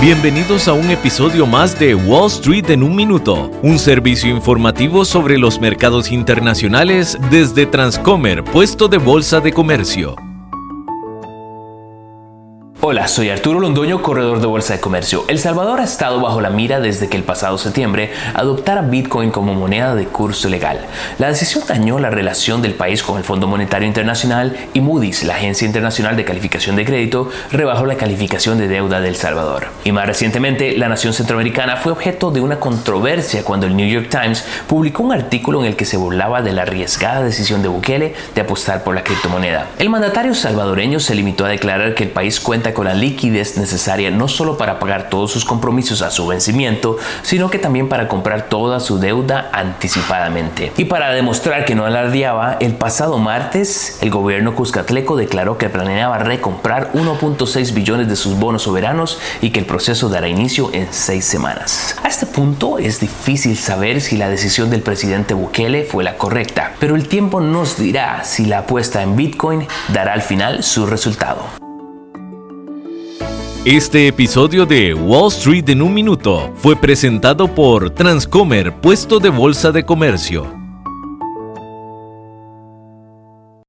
Bienvenidos a un episodio más de Wall Street en un minuto, un servicio informativo sobre los mercados internacionales desde Transcomer, puesto de bolsa de comercio. Hola, soy Arturo Londoño, corredor de Bolsa de Comercio. El Salvador ha estado bajo la mira desde que el pasado septiembre adoptara Bitcoin como moneda de curso legal. La decisión dañó la relación del país con el Fondo Monetario Internacional y Moody's, la agencia internacional de calificación de crédito, rebajó la calificación de deuda del Salvador. Y más recientemente, la nación centroamericana fue objeto de una controversia cuando el New York Times publicó un artículo en el que se burlaba de la arriesgada decisión de Bukele de apostar por la criptomoneda. El mandatario salvadoreño se limitó a declarar que el país cuenta con la liquidez necesaria no solo para pagar todos sus compromisos a su vencimiento, sino que también para comprar toda su deuda anticipadamente. Y para demostrar que no alardeaba, el pasado martes el gobierno cuscatleco declaró que planeaba recomprar 1.6 billones de sus bonos soberanos y que el proceso dará inicio en seis semanas. A este punto es difícil saber si la decisión del presidente Bukele fue la correcta, pero el tiempo nos dirá si la apuesta en Bitcoin dará al final su resultado. Este episodio de Wall Street en un minuto fue presentado por Transcomer, puesto de bolsa de comercio.